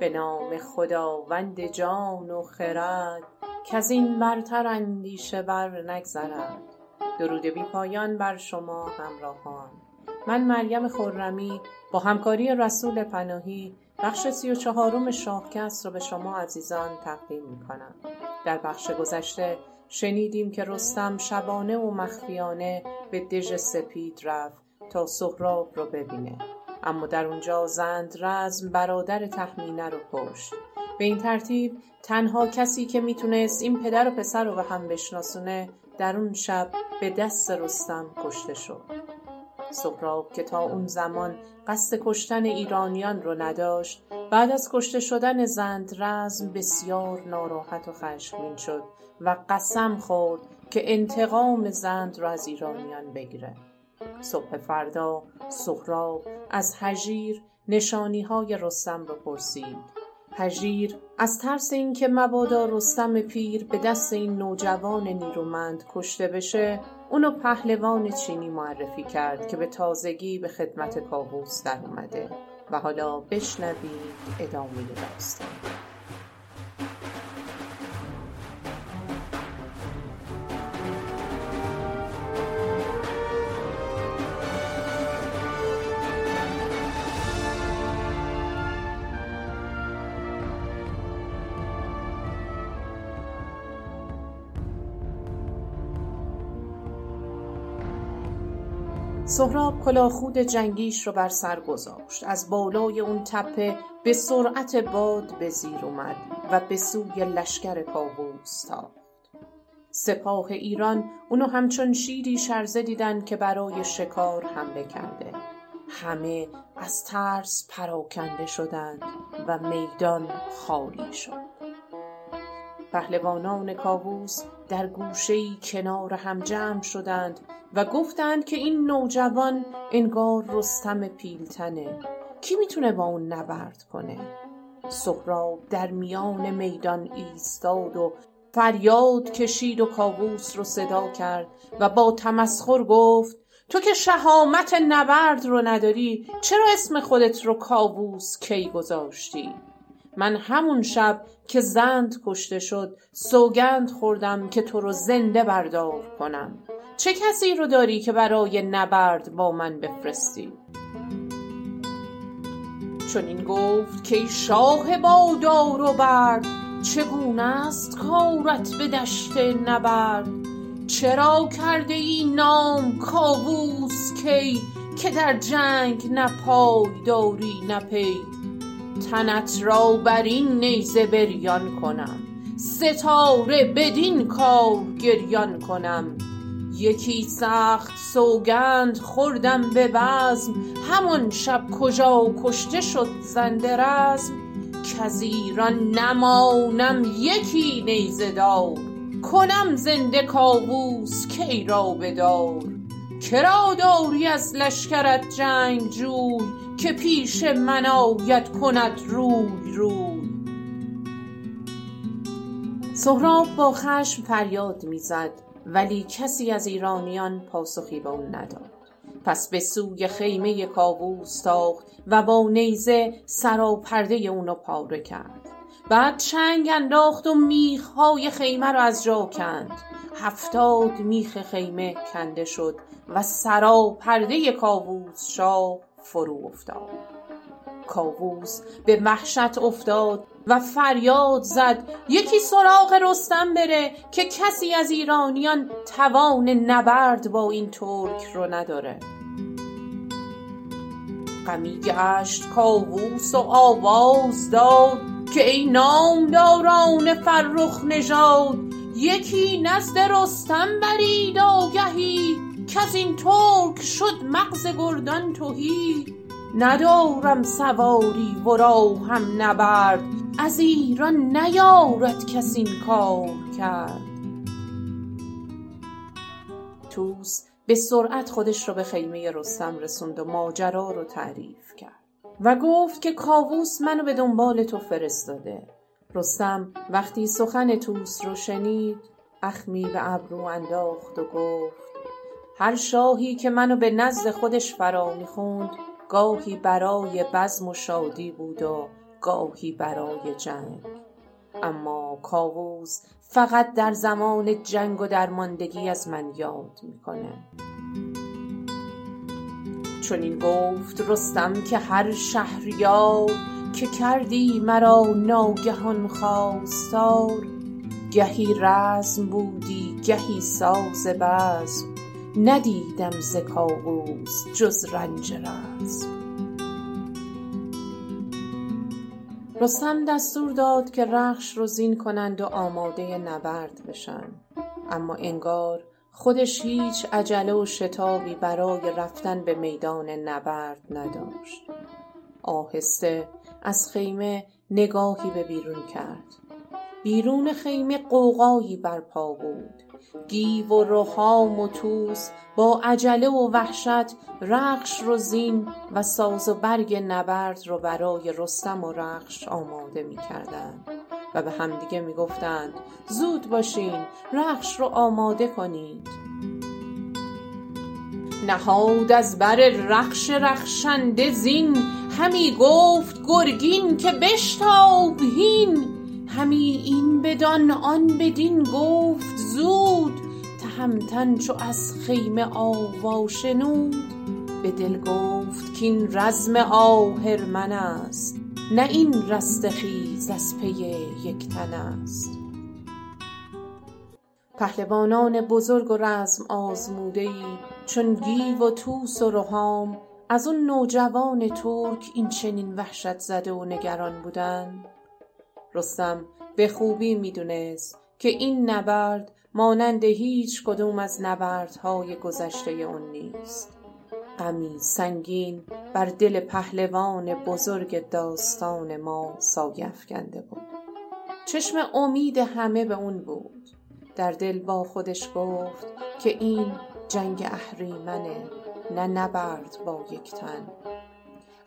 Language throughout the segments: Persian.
به نام خداوند جان و خرد کز این برتر اندیشه بر نگذرد. درود بی پایان بر شما همراهان. من مریم خرمی با همکاری رسول پناهی بخش سی و چهارم شاهکست را به شما عزیزان تقدیم می کنم در بخش گذشته شنیدیم که رستم شبانه و مخفیانه به دژ سپید رفت تا سهراب را ببیند اما در آنجا زندرزم برادر تهمینه را کشت. به این ترتیب تنها کسی که می‌تونست این پدر و پسر رو به هم بشناسونه در اون شب به دست رستم کشته شد. سهراب که تا اون زمان قصد کشتن ایرانیان رو نداشت بعد از کشته شدن زندرزم بسیار ناراحت و خشمگین شد و قسم خورد که انتقام زند را از ایرانیان بگیرد صبح فردا سهراب از هژیر نشانی های رستم را پرسید. هژیر از ترس این که مبادا رستم پیر به دست این نوجوان نیرومند کشته بشه اونو پهلوان چینی معرفی کرد که به تازگی به خدمت کاووس در اومده و حالا بشنوید ادامه داستان. سهراب کلاه خود جنگیش رو بر سر گذاشت. از بالای اون تپه به سرعت باد به زیر اومد و به سوی لشکر کاووس تاخت. سپاه ایران اونو همچون شیری شرزه دیدن که برای شکار حمله کرده همه از ترس پراکنده شدند و میدان خالی شد. پهلوانان کاووس در گوشه ای کنار هم جمع شدند و گفتند که این نوجوان انگار رستم پیلتنه. کی می‌تونه با اون نبرد کنه؟ سهراب در میان میدان ایستاد و فریاد کشید و کاووس رو صدا کرد و با تمسخر گفت تو که شهامت نبرد رو نداری چرا اسم خودت رو کاووس کی گذاشتی؟ من همون شب که زند کشته شد سوگند خوردم که تو رو زنده بردار کنم. چه کسی رو داری که برای نبرد با من بفرستی؟ چنین گفت کای شاه با دار و برد چگونه است کارت به دشت نبرد؟ چرا کرده ای نام کاووس کی که در جنگ نه پای داری نه پی؟ تنت را بر این نیزه بریان کنم. ستاره بدین کار گریان کنم. یکی سخت سوگند خوردم به بزم. همان شب کجا کشته شد زنده رزم. کز ایران نمانم یکی نیزه دار. کنم زنده کاووس کی را به دار کرا داری از لشکرت جنگجوی؟ که پیش من آید کند روی روی. سهراب با خشم فریاد می زد ولی کسی از ایرانیان پاسخی به او نداد. پس به سوی خیمه کاووس تاخت و با نیزه سراپرده اونو پاره کرد. بعد چنگ انداخت و میخ های خیمه رو از جا کند. هفتاد میخ خیمه کنده شد و سراپرده کاووس شاه فرو افتاد. کاووس به وحشت افتاد و فریاد زد یکی سراغ رستم بره که کسی از ایرانیان توان نبرد با این ترک رو نداره. غمی گشت کاووس و آواز داد که ای نامداران فرخ نژاد یکی نزد رستم برید آگهی. کز این ترک شد مغز گردان تهی. ندارم سواری ورا هم نبرد. از ایران نیارد کس این کار کرد. طوس به سرعت خودش رو به خیمه رستم رسوند و ماجرا رو تعریف کرد. و گفت که کاووس منو به دنبال تو فرستاده. رستم وقتی سخن طوس رو شنید اخمی به ابرو انداخت و گفت هر شاهی که منو به نزد خودش فرا می‌خوند گاهی برای بزم و شادی بود و گاهی برای جنگ. اما کاووس فقط در زمان جنگ و درماندگی از من یاد می‌کنه چنین گفت رستم که هر شهریار که کردی مرا ناگهان خواستار. گهی رزم بودی گهی ساز بزم. ندیدم ز کاووس جز رنج رزم. رستم دستور داد که رخش رو زین کنند و آماده نبرد بشن. اما انگار خودش هیچ عجله و شتابی برای رفتن به میدان نبرد نداشت. آهسته از خیمه نگاهی به بیرون کرد. بیرون خیمه غوغایی برپا بود. گیو و رهام و طوس با عجله و وحشت رخش رو زین و ساز و برگ نبرد رو برای رستم و رخش آماده می کردند و به همدیگه می گفتند زود باشین رخش رو آماده کنید. نهاد از بر رخش رخشنده زین همی گفت گرگین که بشتاب هین. همی این بدان آن بدین گفت زود تهمتن چو از خیمه آوا شنود به دل گفت کاین رزم آهرمن است نه این رستخیز از پی یک تن است. پهلوانان بزرگ و رزم آزموده ای چون گیو و طوس و رهام از آن نوجوان ترک این چنین وحشت زده و نگران بودند. رستم به خوبی می دونست که این نبرد مانند هیچ کدوم از نبردهای گذشته اون نیست. غمی سنگین بر دل پهلوان بزرگ داستان ما سایه افکنده بود. چشم امید همه به اون بود. در دل با خودش گفت که این جنگ اهریمنه نه نبرد با یک تن.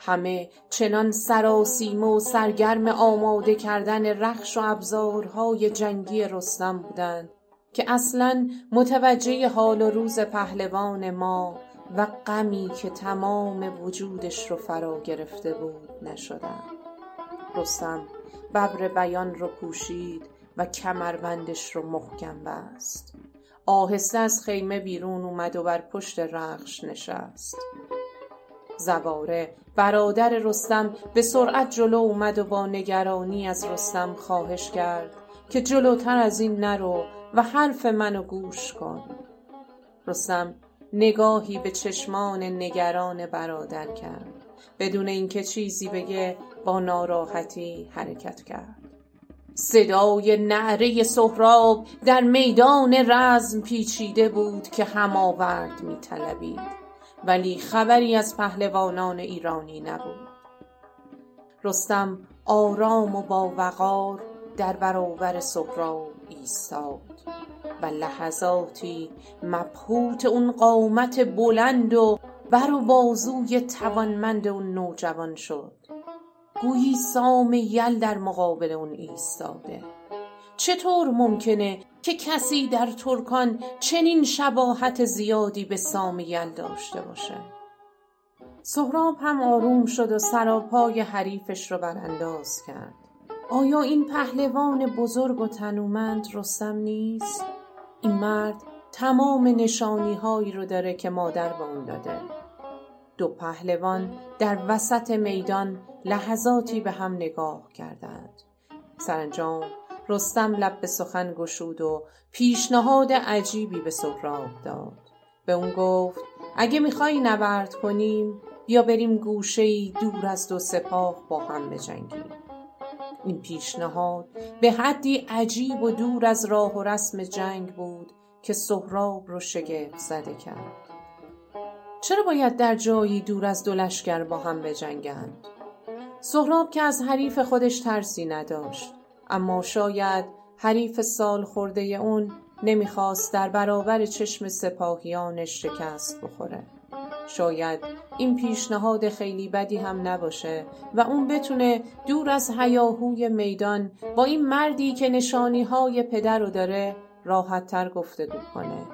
همه چنان سراسیمه و سرگرم آماده کردن رخش و ابزارهای جنگی رستم بودند که اصلا متوجه حال و روز پهلوان ما و غمی که تمام وجودش رو فرا گرفته بود نشدند. رستم ببر بیان رو پوشید و کمربندش رو محکم بست. آهسته از خیمه بیرون اومد و بر پشت رخش نشست. زواره برادر رستم به سرعت جلو اومد و با نگرانی از رستم خواهش کرد که جلوتر از این نرو و حرف منو گوش کن. رستم نگاهی به چشمان نگران برادر کرد. بدون اینکه چیزی بگه با ناراحتی حرکت کرد. صدای نعره سهراب در میدان رزم پیچیده بود که هم آورد می طلبید ولی خبری از پهلوانان ایرانی نبود. رستم آرام و با وقار در برابر سهراب ایستاد و لحظاتی مبهوت اون قامت بلند و بر و بازوی توانمند اون نوجوان شد. گویی سام یل در مقابل اون ایستاده. چطور ممکنه که کسی در ترکان چنین شباهت زیادی به سام یل داشته باشه؟ سهراب هم آروم شد و سراپای حریفش رو برانداز کرد. آیا این پهلوان بزرگ و تنومند رستم نیست؟ این مرد تمام نشانیهایی رو داره که مادر به اون داده. دو پهلوان در وسط میدان لحظاتی به هم نگاه کردند. سرانجام رستم لب به سخن گشود و پیشنهاد عجیبی به سهراب داد. به اون گفت اگه می‌خوای نبرد کنیم بیا بریم گوشه دور از دو سپاه با هم بجنگیم. این پیشنهاد به حدی عجیب و دور از راه و رسم جنگ بود که سهراب رو شگفت زده کرد. چرا باید در جایی دور از دو لشکر با هم بجنگند؟ سهراب که از حریف خودش ترسی نداشت. اما شاید حریف سالخورده اون نمی‌خواست در برابر چشم سپاهیانش شکست بخوره. شاید این پیشنهاد خیلی بدی هم نباشه و اون بتونه دور از هیاهوی میدان با این مردی که نشانی های پدر رو داره راحت تر گفتگو کنه.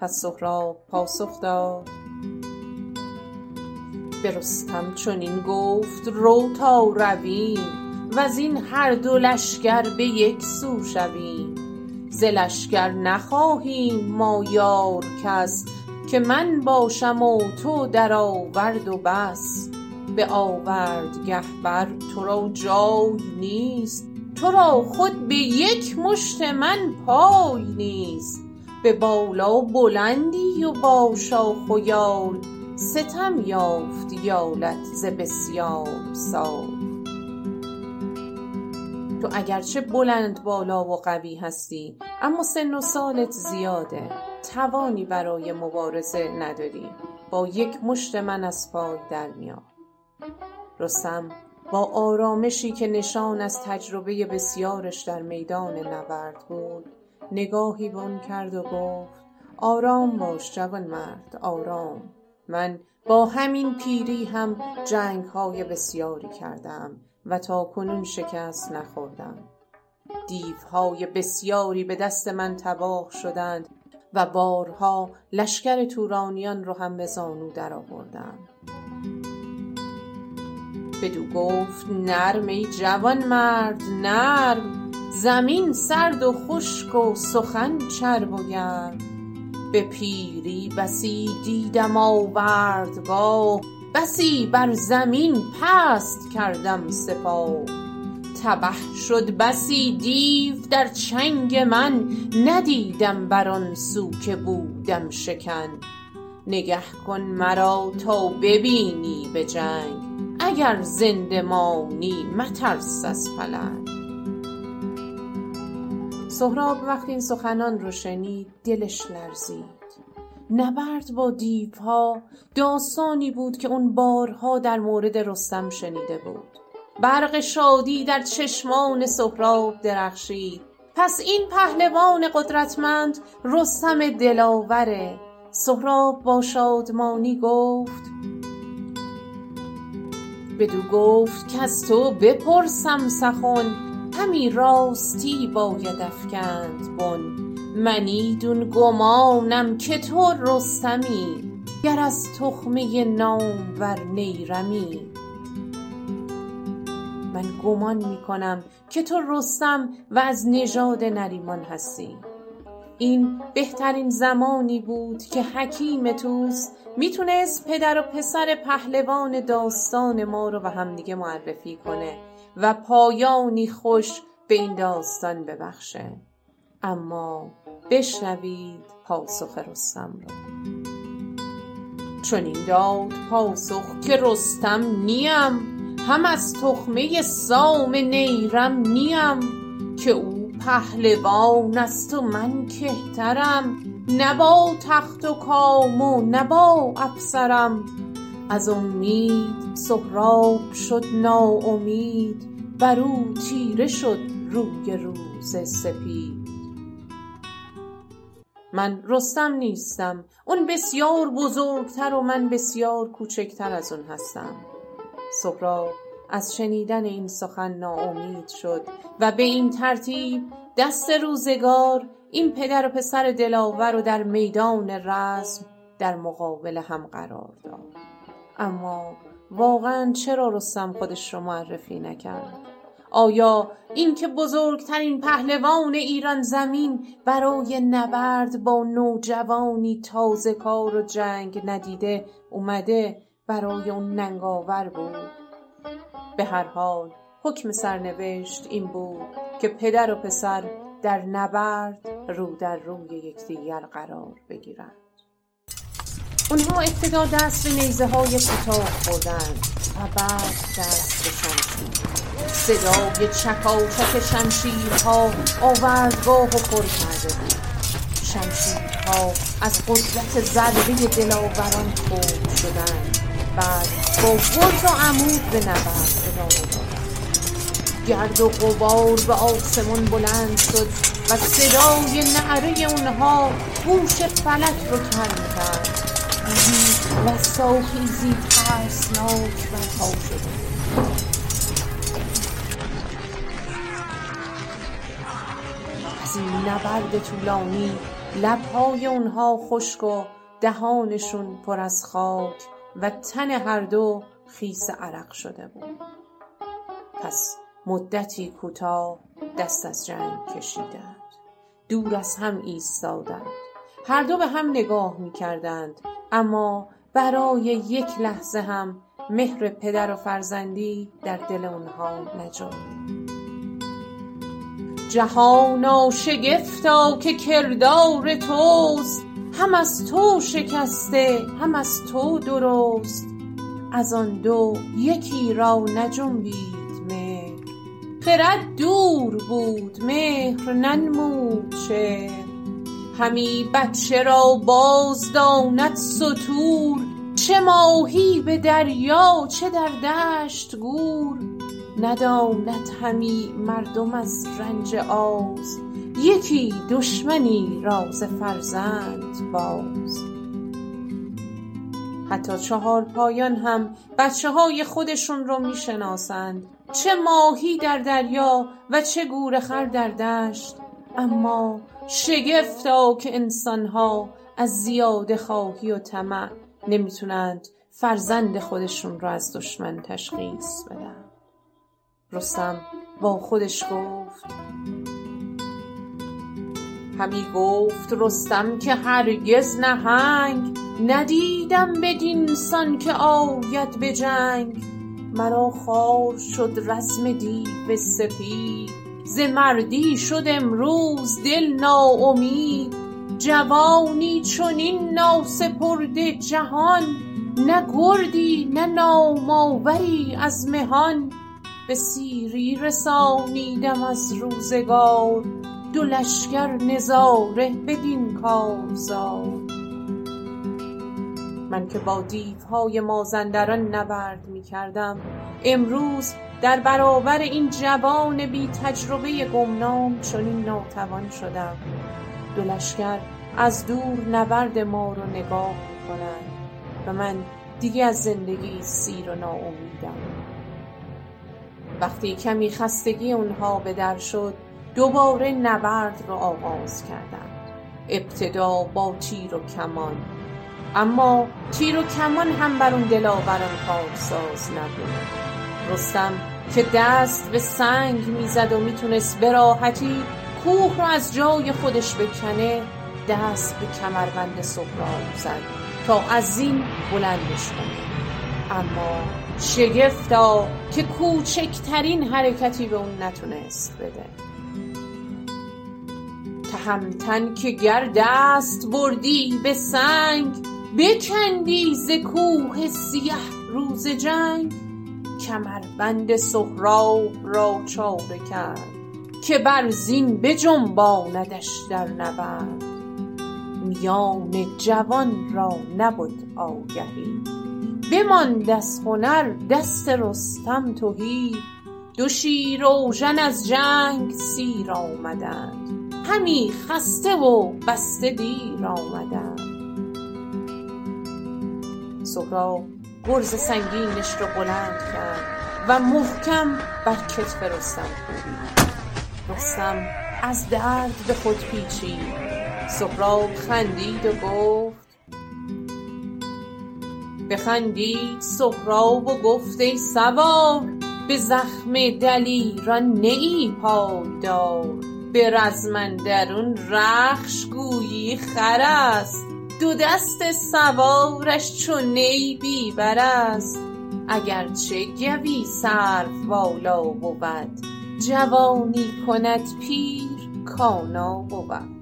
پس سهراب پاسخ داد. به رستم چنین گفت رو تا رویم وزین هر دو لشکر به یک سو شویم. ز لشکر نخواهیم ما یار کس که من باشم و تو در آورد و بس. به آوردگه بر تو را جای نیست تو را خود به یک مشت من پای نیست. به بالا بلندی و با شاخ و یال ستم یافت یالت ز بسیار سال. تو اگر چه بلند بالا و قوی هستی اما سن و سالت زیاده. توانی برای مبارزه نداری. با یک مشت من از پای در میای رستم با آرامشی که نشان از تجربه بسیارش در میدان نبرد بود نگاهی به کرد و گفت آرام باش جوانمرد آرام. من با همین پیری هم جنگ های بسیاری کردم. و تاکنون شکست نخوردم. دیوهای بسیاری به دست من تباه شدند و بارها لشکر تورانیان رو هم به زانو درآوردم. بدو گفت نرم ای جوانمرد نرم. زمین سرد و خشک و سخن چرب و گرم. به پیری بسی دیدم آوردگاه. بسی بر زمین پست کردم سپاه. تبه شد بسی دیو در چنگ من ندیدم بر آن سو که بودم شکن. نگه کن مرا تا ببینی به جنگ اگر زنده مانی مترس از پلنگ. سهراب وقتی این سخنان رو شنید دلش لرزید. نبرد با دیوها داستانی بود که اون بارها در مورد رستم شنیده بود. برق شادی در چشمان سهراب درخشید. پس این پهلوان قدرتمند رستم دلاوره. سهراب با شادمانی گفت بدو گفت کز تو بپرسم سخن همی راستی باید افکند بن. من ایدون گمانم که تو رستمی گر از تخمه نامور نیرمی. من گمان می کنم که تو رستم و از نژاد نریمان هستی. این بهترین زمانی بود که حکیم طوس می‌تونست پدر و پسر پهلوان داستان ما رو به همدیگه معرفی کنه و پایانی خوش به این داستان ببخشه. اما بشنوید پاسخ رستم را. چنین داد پاسخ که رستم نیم هم از تخمه سام نیرم نیم که او پهلوان است و من کهترم نه با تخت و کام و نه با افسرم. از امید سهراب شد ناامید بر او تیره شد روی روز سپید. من رستم نیستم. اون بسیار بزرگتر و من بسیار کوچکتر از اون هستم. سهراب از شنیدن این سخن ناامید شد و به این ترتیب دست روزگار این پدر و پسر دلاور رو در میدان رزم در مقابل هم قرار داد. اما واقعا چرا رستم خودش رو معرفی نکرد؟ آیا این که بزرگترین پهلوان ایران زمین برای نبرد با نوجوانی تازه کار و جنگ ندیده اومده برای اون ننگاور بود؟ به هر حال حکم سرنوشت این بود که پدر و پسر در نبرد رو در روی یکدیگر قرار بگیرند. اونها ابتدا دست به نیزه های کوتاه بردند و بعد دست به شمشیر صدای چکاچک شمشیرها آوردگاه و پر کرده بود. شمشیرها از قدرت ضربه دلاوران خورد شدند. بعد با گرز و عمود به نبرد ادامه دادند. گرد و غبار به آسمان بلند شد و صدای نعره اونها گوش فلک رو کر کرد. و ساخیزی ترسناک برپا شده. این نبرد طولانی لبهای اونها خشک و دهانشون پر از خاک و تن هر دو خیس عرق شده بود. پس مدتی کوتاه دست از جنگ کشیدند. دور از هم ایستادند. هر دو به هم نگاه می کردند اما برای یک لحظه هم مهر پدر و فرزندی در دل اونها نجنبید جهانا شگفتا که کردار توست. هم از تو شکسته هم از تو درست. از آن دو یکی را نجنبید مهر. خرد دور بود مهر ننمود چهر همی بچه را باز داند ستور. چه ماهی به دریا چه در دشت گور. نداند همی مردم از رنج آز. یکی دشمنی را ز فرزند باز. حتی چهارپایان هم بچه های خودشون رو می شناسند چه ماهی در دریا و چه گورخر در دشت. اما شگفتا که انسانها از زیاده خواهی و طمع نمی‌تونند فرزند خودشون رو از دشمن تشخیص بدن. رستم با خودش گفت. همی گفت رستم که هرگز نهنگ ندیدم بدین سان که آید به جنگ. مرا خوار شد رزم دیو سپید ز مردی شد امروز دل ناامید. جوانی چنین ناسپرده جهان نه گردی نه نام آوری از مهان. به سیری رسانیدم از روزگار. دو لشکر نظاره بدین کارزار. من که با دیوهای مازندران نبرد می کردم امروز در برابر این جوان بی تجربه گمنام چنین ناتوان شدم. دو لشکر از دور نبرد ما رو نگاه می کنند و من دیگه از زندگی سیر و ناامیدم. وقتی کمی خستگی اونها به در شد دوباره نبرد رو آغاز کردند. ابتدا با تیر و کمان. اما تیر و کمان هم بر اون دلاوران کارساز نبود. رستم که دست به سنگ می‌زد و می‌تونست به راحتی کوه رو از جای خودش بکنه دست به کمربند سهراب زد تا از زین بلندش کنه. اما شگفتا که کوچکترین حرکتی به اون نتونست بده. تهمتن که گر دست بردی به سنگ بکندی ز کوه سیه روز جنگ. کمربند سهراب را چاره کرد که بر زین بجنباندش در نبرد. میان جوان را نبد آگهی. بماند از هنر دست رستم تهی. دو شیراوژن از جنگ سیر آمدند. همی خسته و بسته دیر آمدند. سهراب گرز سنگینش رو بلند کرد و محکم بر کتف رستم کوبید. رستم از درد به خود پیچید. سهراب خندید و گفت بخندید سهراب و گفت ای سوار به زخم دلیران نه ای پایدار. به رزم اندرون رخش گویی خر است. دو دست سوارش چو نی بی بر است. اگر چه گوی سروبالا بود جوانی کند پیر کانا بود.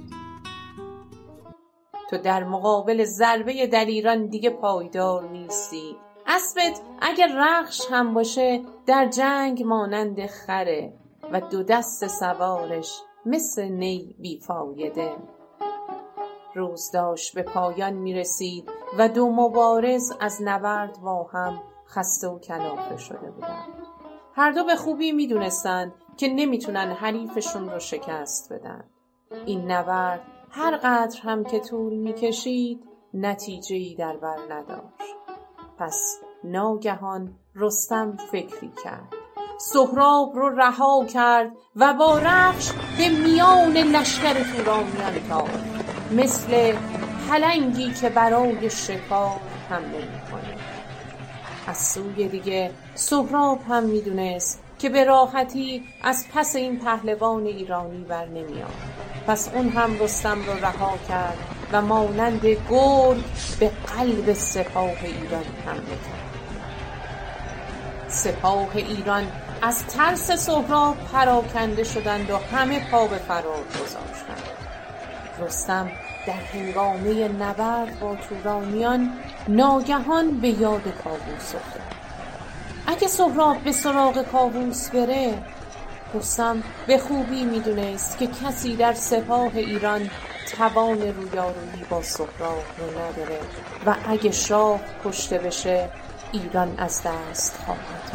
تو در مقابل ضربه دلیران دیگه پایدار نیستی. اسبت اگر رخش هم باشه در جنگ مانند خره و دو دست سوارش مثل نی بیفایده. روز داشت به پایان می رسید و دو مبارز از نبرد با هم خسته و کلافه شده بودند. هر دو به خوبی می دونستند که نمی‌تونن حریفشون رو شکست بدن. این نبرد هر قدر هم که طول می‌کشید نتیجه ای در بر نداشت. پس ناگهان رستم فکری کرد. سهراب رو رها کرد و با رخش به میان لشکر تورانیان تاخت مثل پلنگی که برای شکار حمله می‌کنه. از سوی دیگه سهراب هم می‌دونست که به راحتی از پس این پهلوان ایرانی بر نمیاد پس اون هم رستم رو رها کرد و مانند گرگ به قلب سپاه ایران حمله کرد. سپاه ایران از ترس سهراب پراکنده شدند و همه پا به فرار گذاشتند. رستم در هنگامه نبرد با تورانیان ناگهان به یاد کاووس افتاد. اگه سهراب به سراغ کاووس بره رستم به خوبی می‌دونست که کسی در سپاه ایران توان رویارویی با سهراب رو نداره و اگه شاه کشته بشه ایران از دست خواهد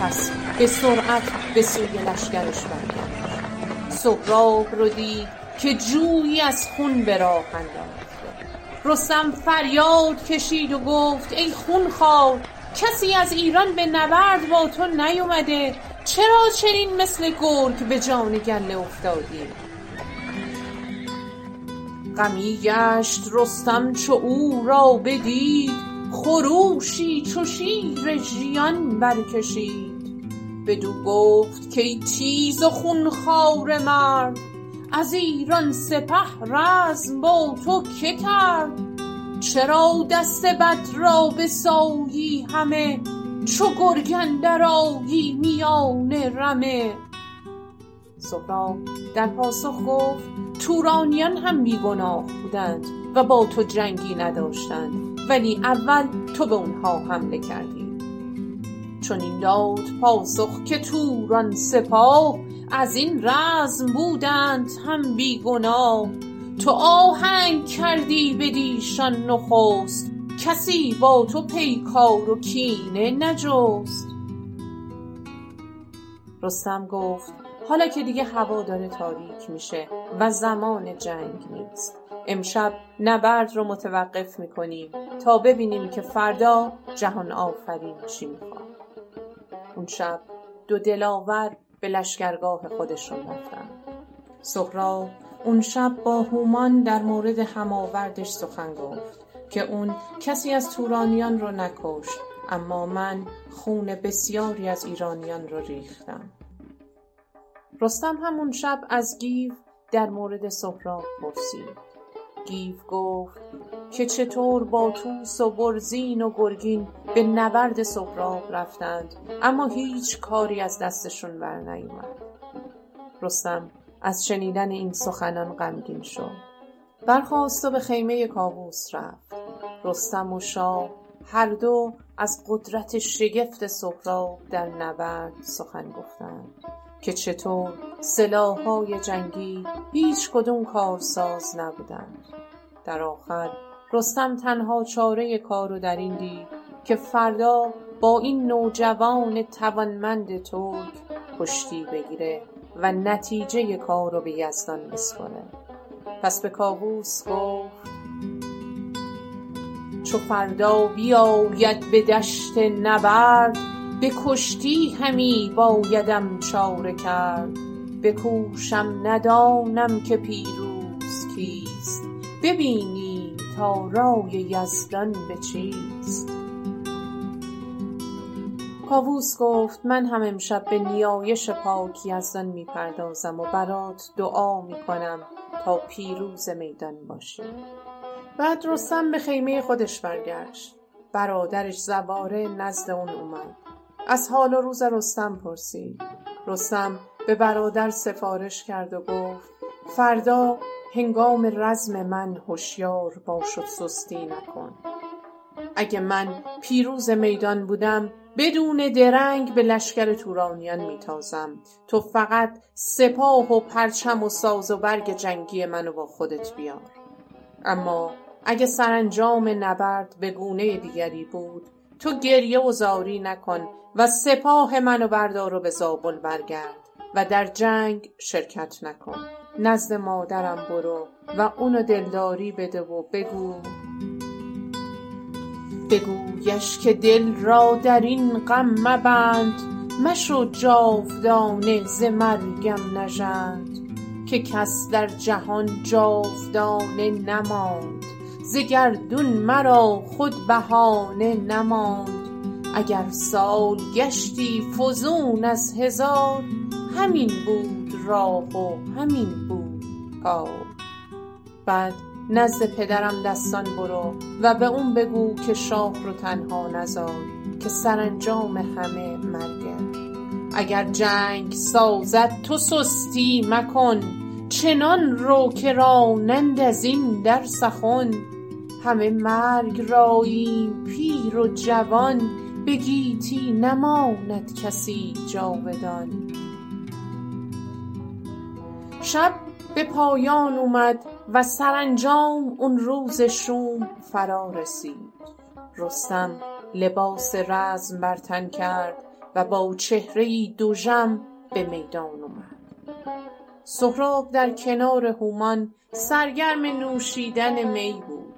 پس به سرعت به سوی لشکرش برگشت. سهراب رو دید که جویی از خون به راه انداخته. رستم فریاد کشید و گفت ای خونخوار کسی از ایران به نبرد با تو نیومده. چرا چنین مثل گرگ به جان گله افتادی؟ غمی گشت رستم چو او را بدید. خروشی چو شیر ژیان برکشید. بدو گفت کای تیز و خونخوار مرد از ایران سپه رزم با تو که کرد؟ چرا دست بد را بسایی همه چو گرگ اندر آیی میان رمه؟ سهراب در پاسخ گفت تورانیان هم بی گناه بودند و با تو جنگی نداشتند ولی اول تو به اونها حمله کردی. چنین داد پاسخ که توران سپاه از این رزم بودند هم بی گناه. تو آهنگ کردی بدیشان نخست کسی با تو پیکار و کینه نجست. رستم گفت حالا که دیگه هوا داره تاریک میشه و زمان جنگ نیست. امشب نبرد رو متوقف می‌کنیم تا ببینیم که فردا جهان آفرین چی می‌خواد. اون شب دو دلاور به لشکرگاه خودشون رفتن. سهراب اون شب با هومان در مورد هماوردش سخن گفت که اون کسی از تورانیان رو نکشت اما من خون بسیاری از ایرانیان رو ریختم. رستم همون شب از گیو در مورد سهراب پرسید. گیو گفت که چطور با طوس و برزین و گرگین به نبرد سهراب رفتند اما هیچ کاری از دستشون برنیامد رستم از شنیدن این سخنان غمگین شد برخاست و به خیمه کاووس رفت. رستم و شاه هر دو از قدرت شگفت سهراب در نبرد سخن گفتند. که چطور سلاحهای جنگی هیچ کدوم کارساز نبودند. در آخر رستم تنها چاره کار رو در این دید که فردا با این نوجوان توانمند ترک کشتی بگیره. و نتیجه کار رو به یزدان بسپاره پس به کاووس گفت چو فردا بیاید به دشت نبرد به کشتی همی بایدم چاره کرد. بکوشم ندانم که پیروز کیست. ببینیم تا رای یزدان به چیست. کاووس گفت من هم امشب به نیایش پاک یزدان می پردازم و برات دعا می کنم تا پیروز میدان باشی. بعد رستم به خیمه خودش برگشت. برادرش زباره نزد اون اومد. از حال و روز رستم پرسید. رستم به برادر سفارش کرد و گفت فردا هنگام رزم من هوشیار باش و سستی نکن. اگه من پیروز میدان بودم بدون درنگ به لشکر تورانیان میتازم. تو فقط سپاه و پرچم و ساز و برگ جنگی منو با خودت بیار. اما اگه سرانجام نبرد به گونه دیگری بود تو گریه و زاری نکن و سپاه منو بردار و به زابل برگرد و در جنگ شرکت نکن. نزد مادرم برو و اونو دلداری بده و بگو. بگویش که دل را در این غم مبند مشو جاودانه ز مرگم نژند. که کس در جهان جاودانه نماند ز گردون مرا خود بهانه نماند. اگر سال گشتی فزون از هزار همین بود راه و همین بود کار. نزد پدرم دستان برو و به اون بگو که شاه رو تنها نزار که سرانجام همه مرگه. اگر جنگ سازد تو سستی مکن چنان رو که رانند از این در سخن. همه مرگ راییم پیر و جوان به گیتی نماند کسی جاودان. شب به پایان اومد و سرانجام اون روز شوم فرا رسید. رستم لباس رزم بر تن کرد و با چهره دژم به میدان اومد. سهراب در کنار هومان سرگرم نوشیدن می بود.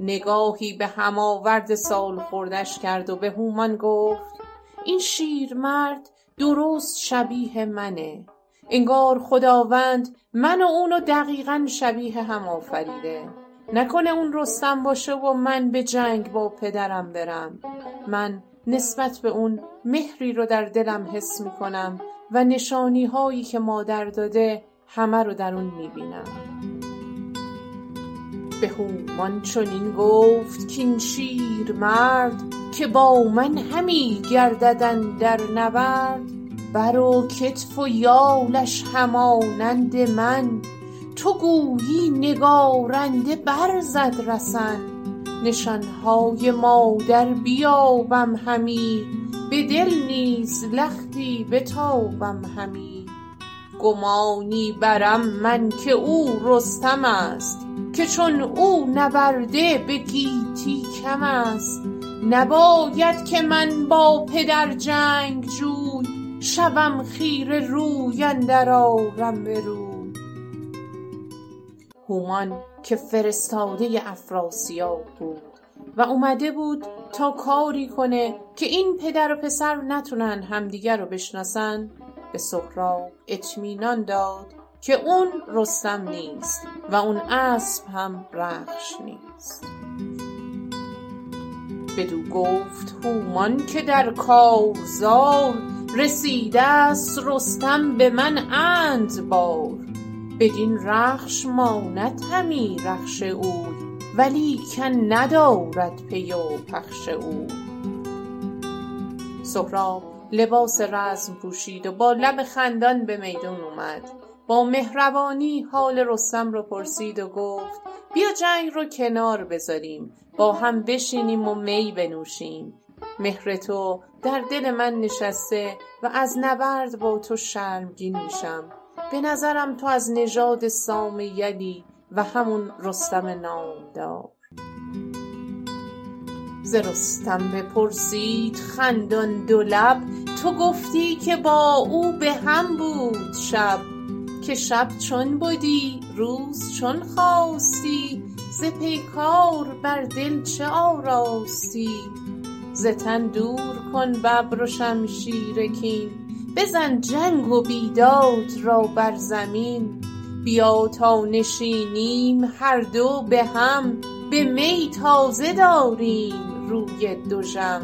نگاهی به هماورد سالخوردش کرد و به هومان گفت این شیرمرد درست شبیه منه. انگار خداوند من و اونو دقیقا شبیه هم آفریده. نکنه اون رستم باشه و من به جنگ با پدرم برم. من نسبت به اون مهری رو در دلم حس می‌کنم و نشانی هایی که مادر داده همه رو در اون می‌بینم. به هومان چنین گفت کاین شیرمرد که با من همی گردد اندر نبرد بر و کتف و یالش همانند من. تو گویی نگارنده بر زد رسن. نشان های مادر بیابم همی. به دل نیز لختی بتابم همی. گمانی برم من که او رستم است. که چون او نبرده به گیتی کم است. نباید که من با پدر جنگجوی شوم خیره روی اندر آرم به روی. هومان که فرستاده افراسیاب بود و اومده بود تا کاری کنه که این پدر و پسر نتونن همدیگر رو بشناسن به سهراب اطمینان داد که اون رستم نیست و اون اسب هم رخش نیست. بدو گفت هومان که در کارزار رسیده ست رستم به من اند بار. بدین رخش ماند همی رخش اوی ولیکن ندارد پی و پخش اوی سهراب لباس رزم پوشید و با لب خندان به میدون اومد. با مهربانی حال رستم رو پرسید و گفت بیا جنگ رو کنار بذاریم با هم بشینیم و می بنوشیم. مهر تو در دل من نشسته و از نبرد با تو شرمگین میشم. به نظرم تو از نژاد سام یلی و همون رستم نامدار. ز رستم بپرسید خندان دو لب تو گفتی که با او به هم بود شب. که شب چون بدی روز چون خاستی ز پیکار بر دل چه آراستی؟ ز دور کن ببر و شمشیر کین. بزن جنگ و بیداد را بر زمین. بیا تا نشینیم هر دو به هم. به می تازه داریم روی دژم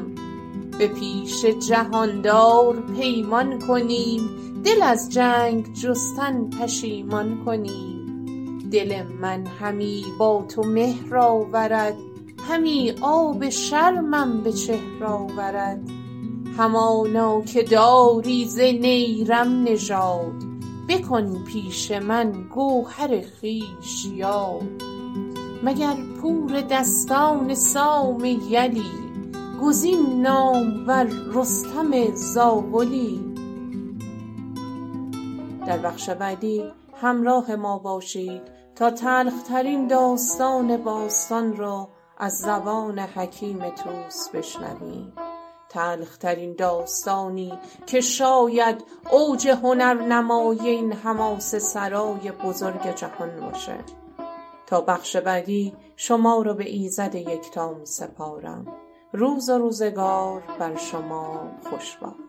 به پیش جهاندار پیمان کنیم. دل از جنگ جستن پشیمان کنیم. دل من همی با تو مهر آورد. همی آب شرمم به چهر آورد. همانا که داری ز نیرم نژاد بکن پیش من گوهر خویش یاد. مگر پور دستان سام یلی گزین نامور رستم زاولی؟ در بخش بعدی همراه ما باشید تا تلخ ترین داستان باستان را از زبان حکیم طوس بشنویم تلخ ترین داستانی که شاید اوج هنرنمایی این حماسه سرای بزرگ جهان باشه. تا بخش بعدی شما را به ایزد یکتا سپارم. روز و روزگار بر شما خوش باد